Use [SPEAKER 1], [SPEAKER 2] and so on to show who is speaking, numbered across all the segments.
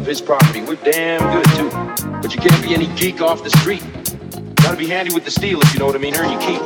[SPEAKER 1] Of his property. We're damn good too. But you can't be any geek off the street. Handy with the steel if you know what I mean. Earn your keep.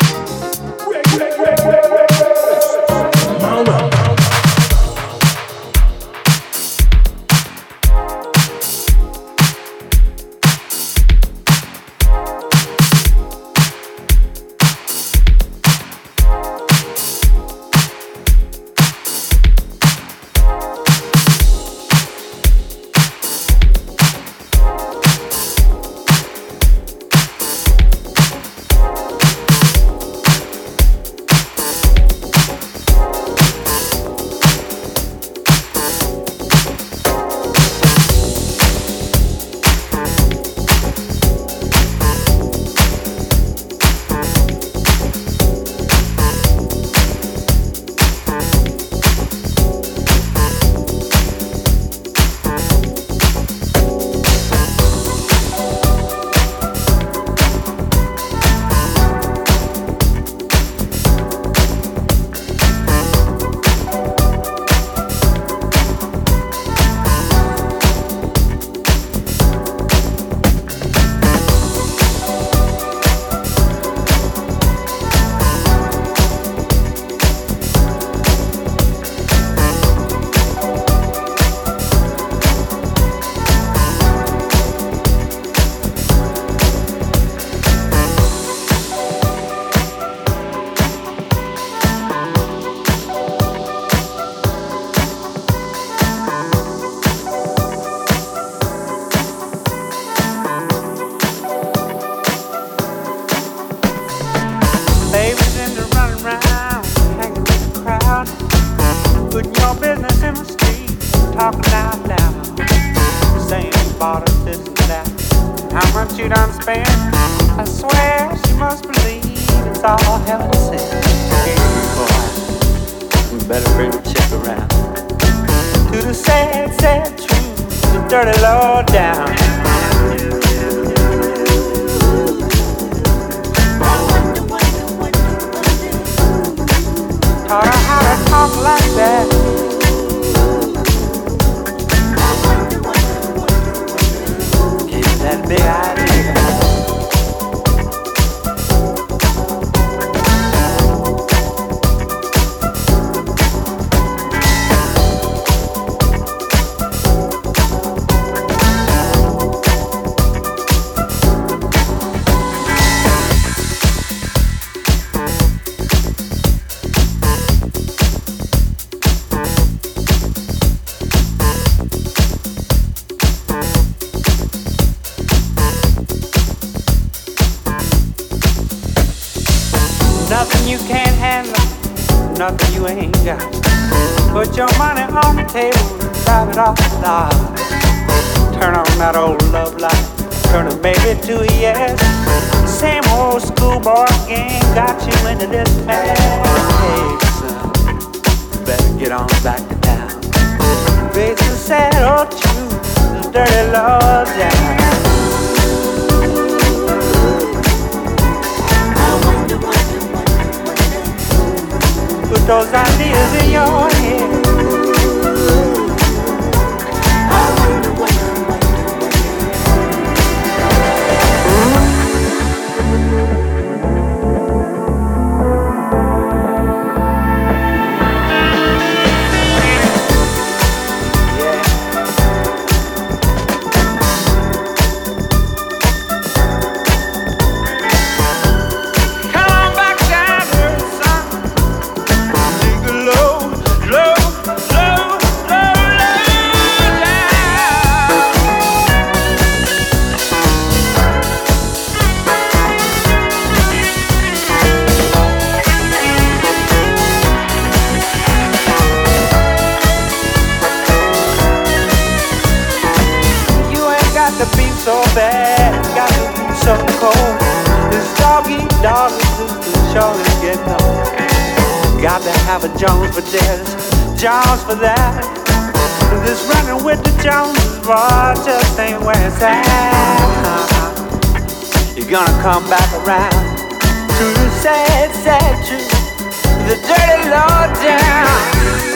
[SPEAKER 2] Got. Put your money on the table, drive it off the lot. Turn on that old love light, turn a baby to a yes. Same old schoolboy game got you into this mess. Hey, son, better get on back to town. Face the sad old truth, the dirty law down. Put those ideas in your Jones for that. This running with the Joneses, boy, just ain't where it's at. You're gonna come back around to the sad, sad truth, the dirty law down.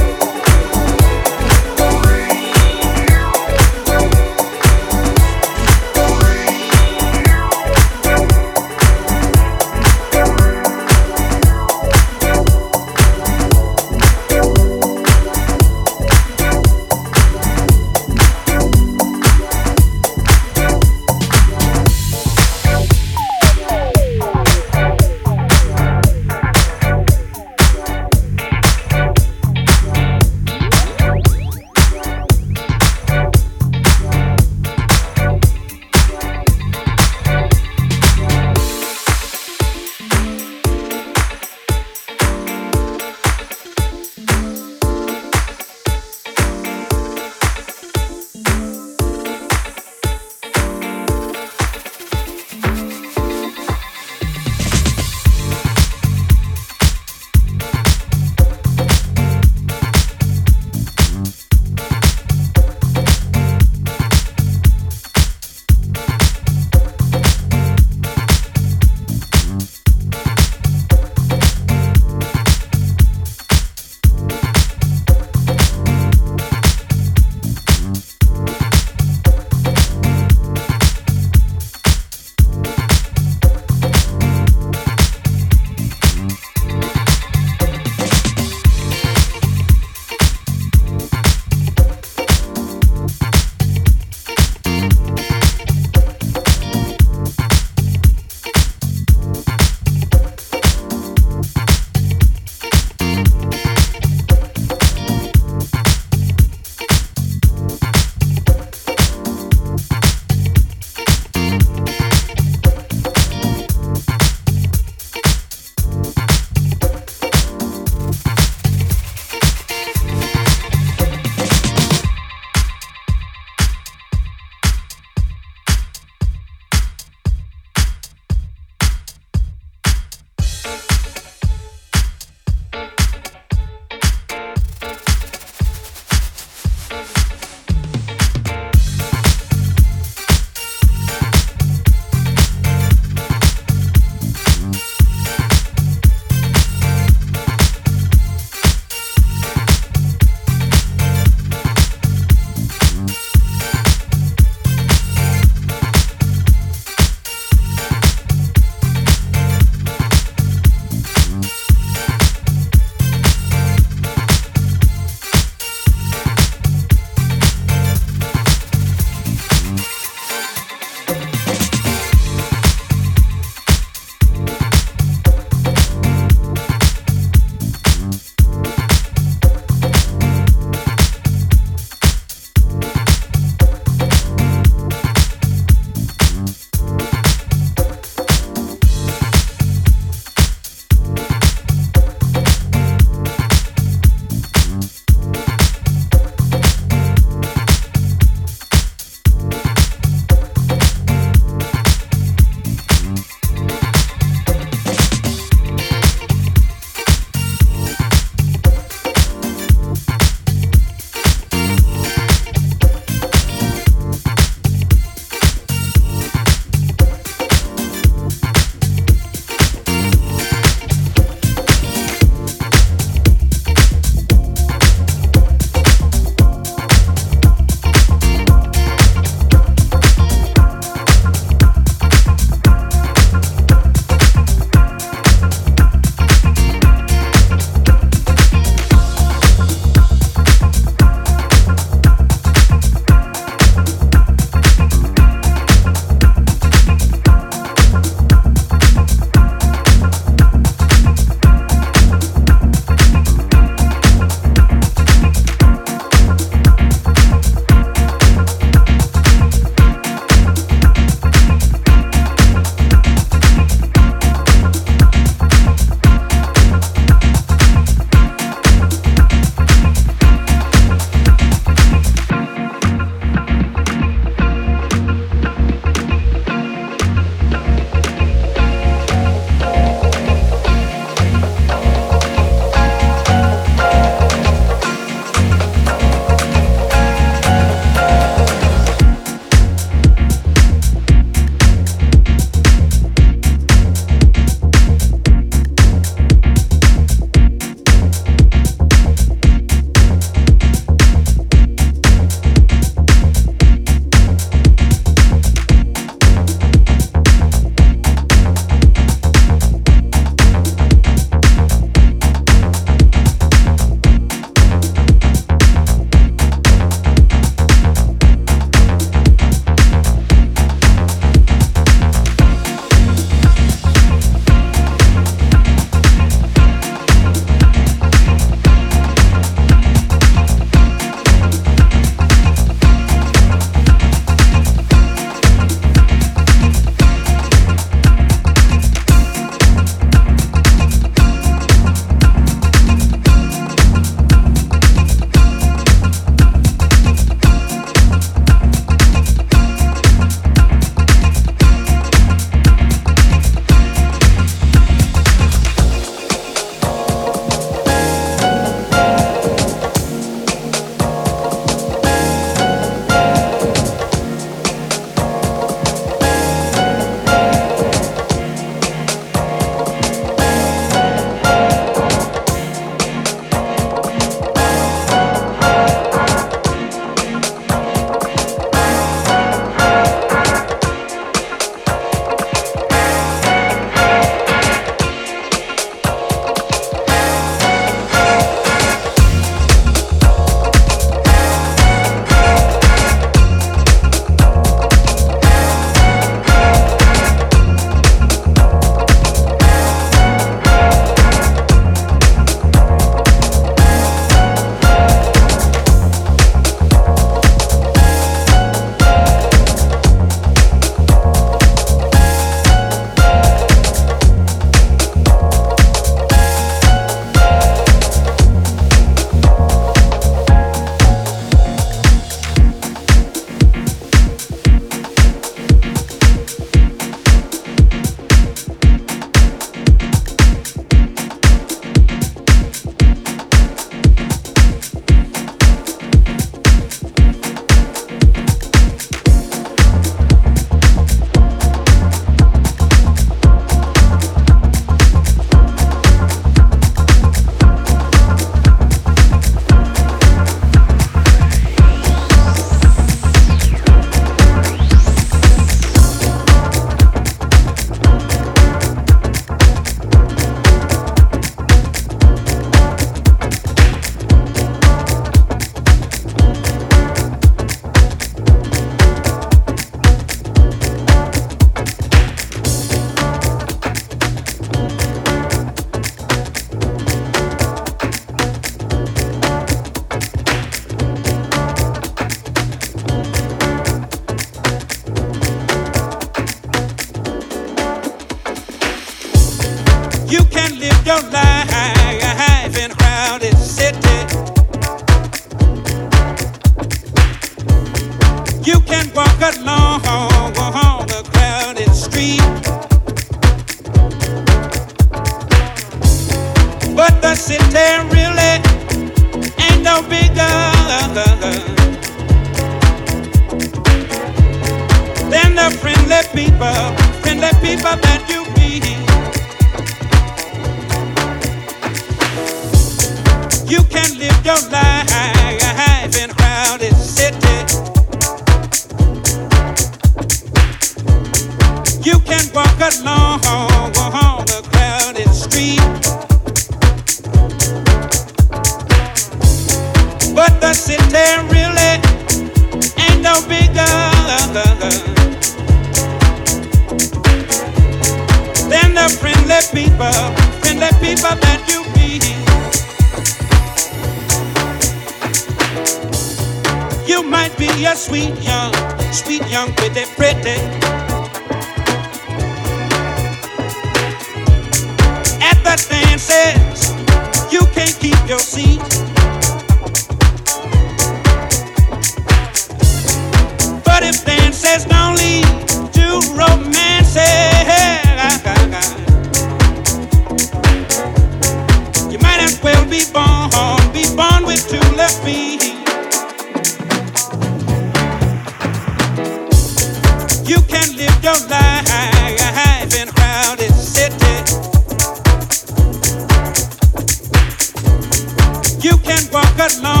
[SPEAKER 3] got long.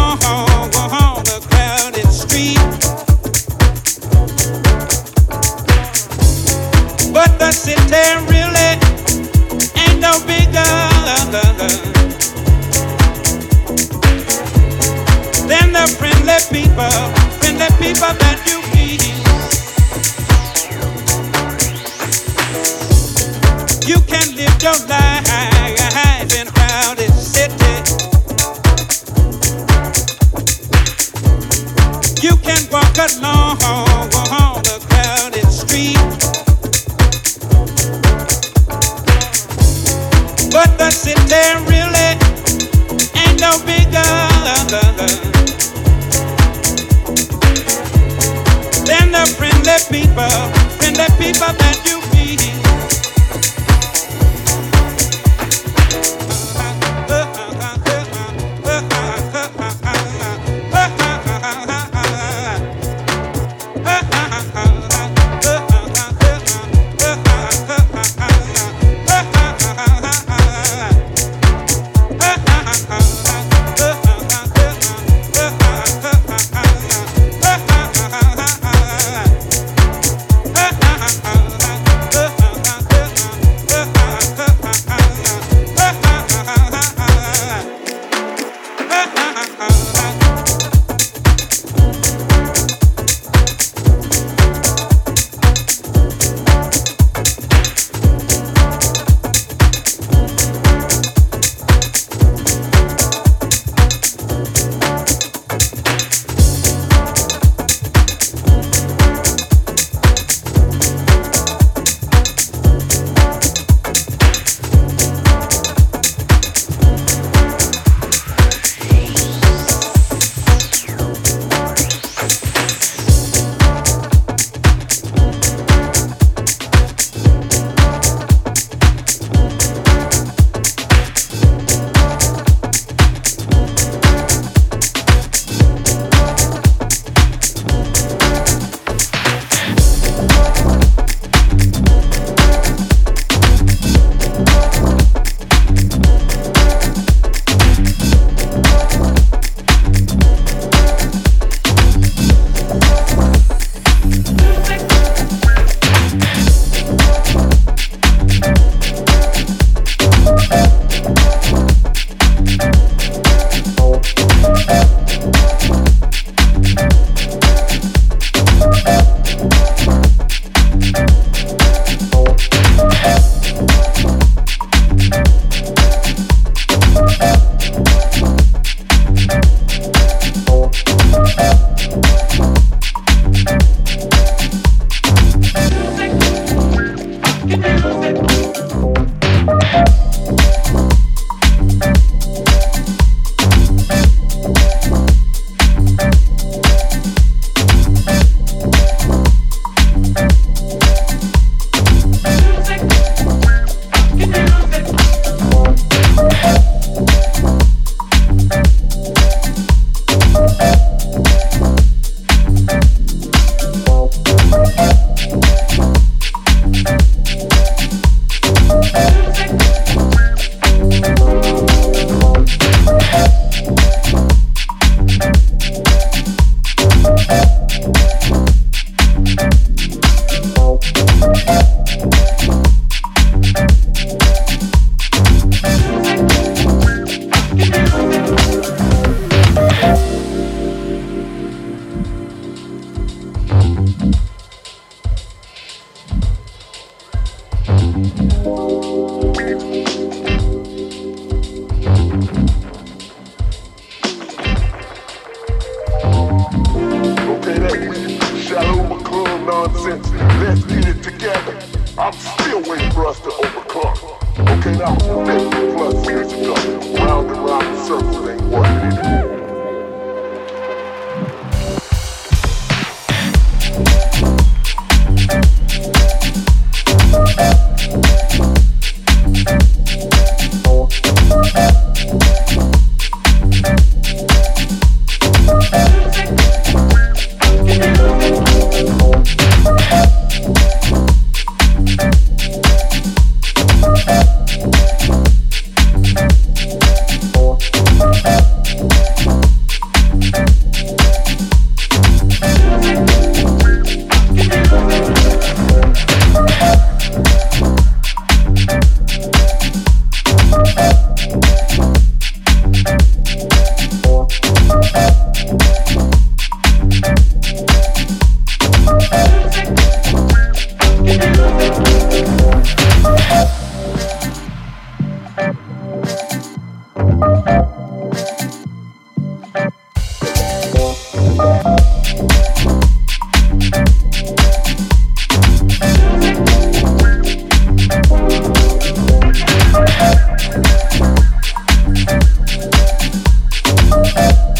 [SPEAKER 3] Bye.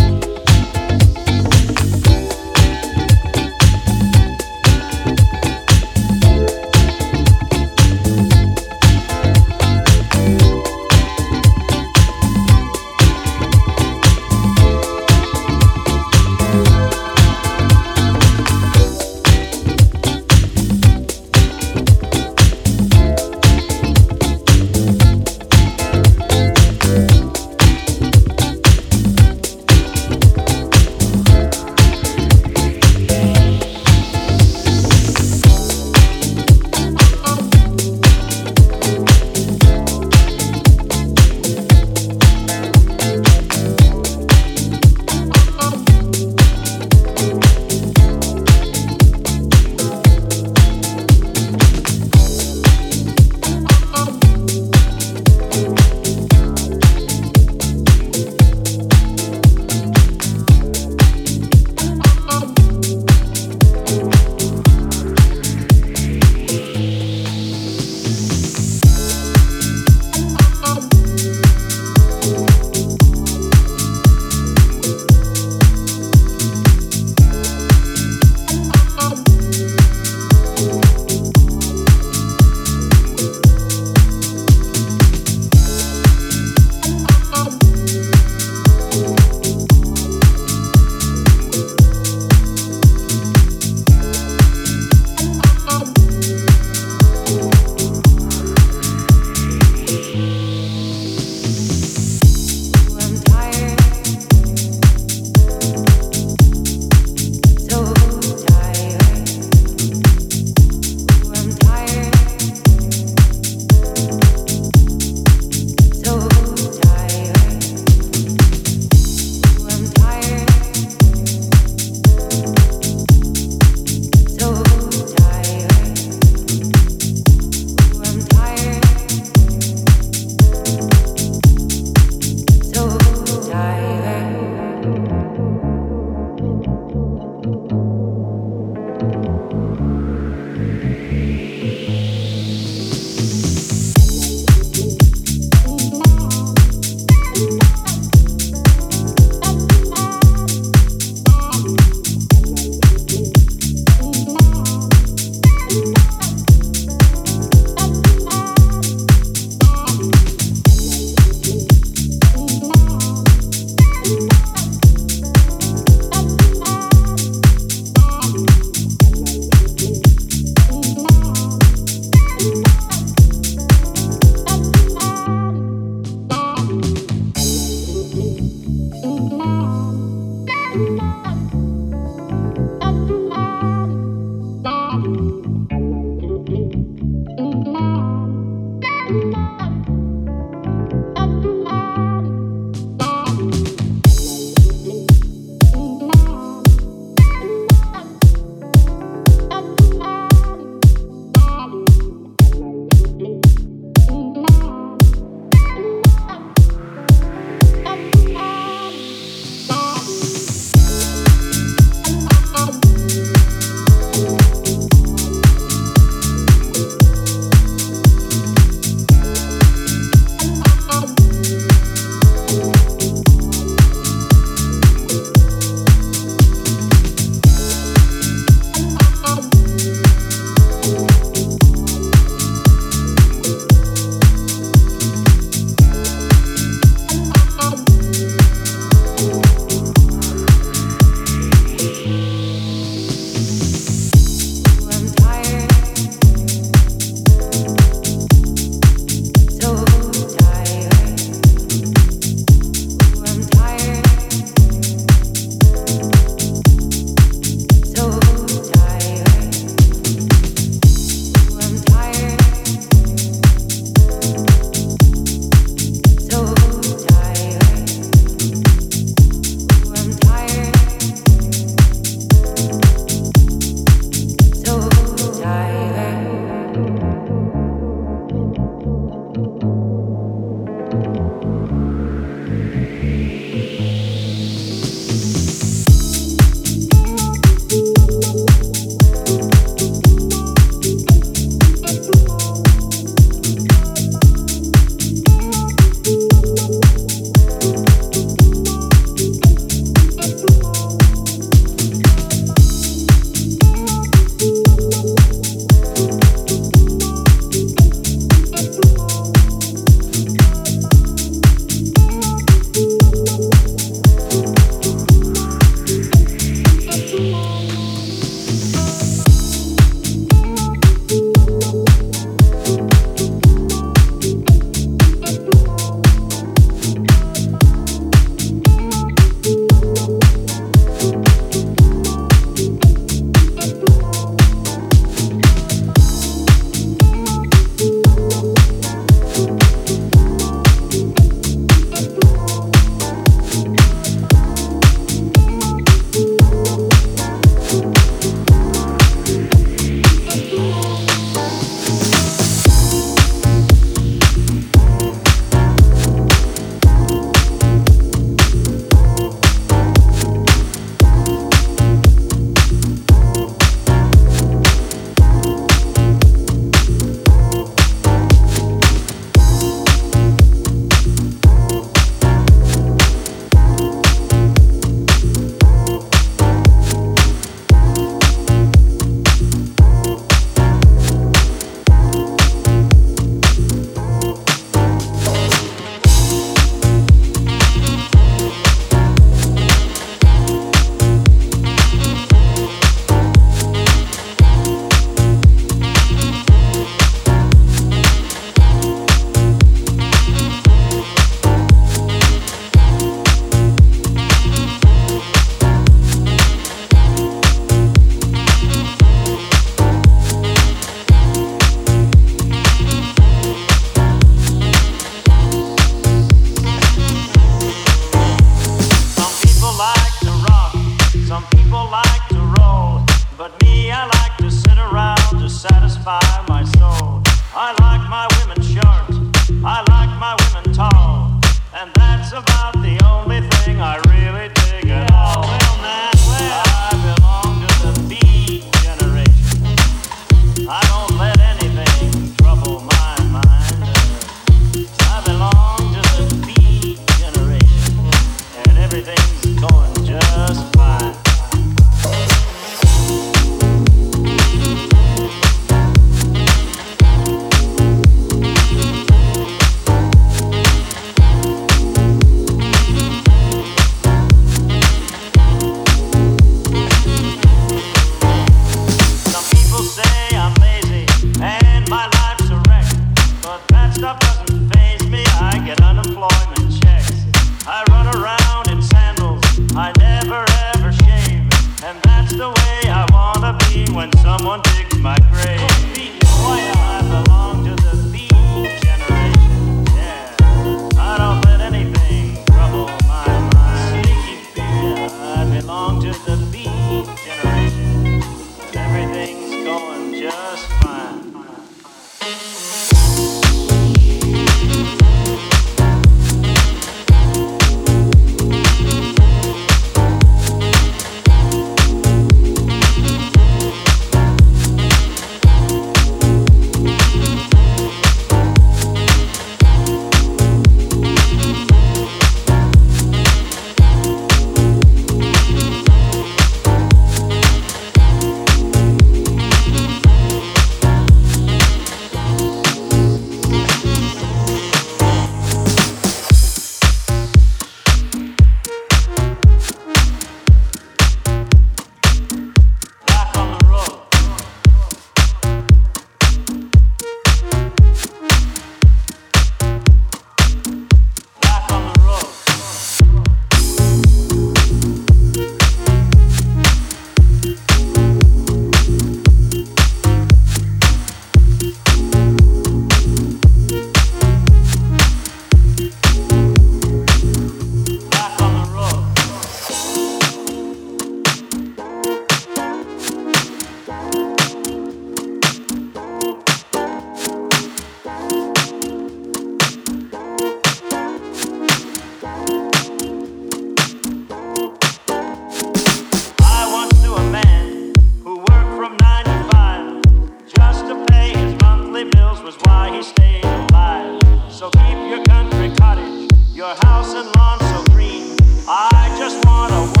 [SPEAKER 3] I
[SPEAKER 2] wanna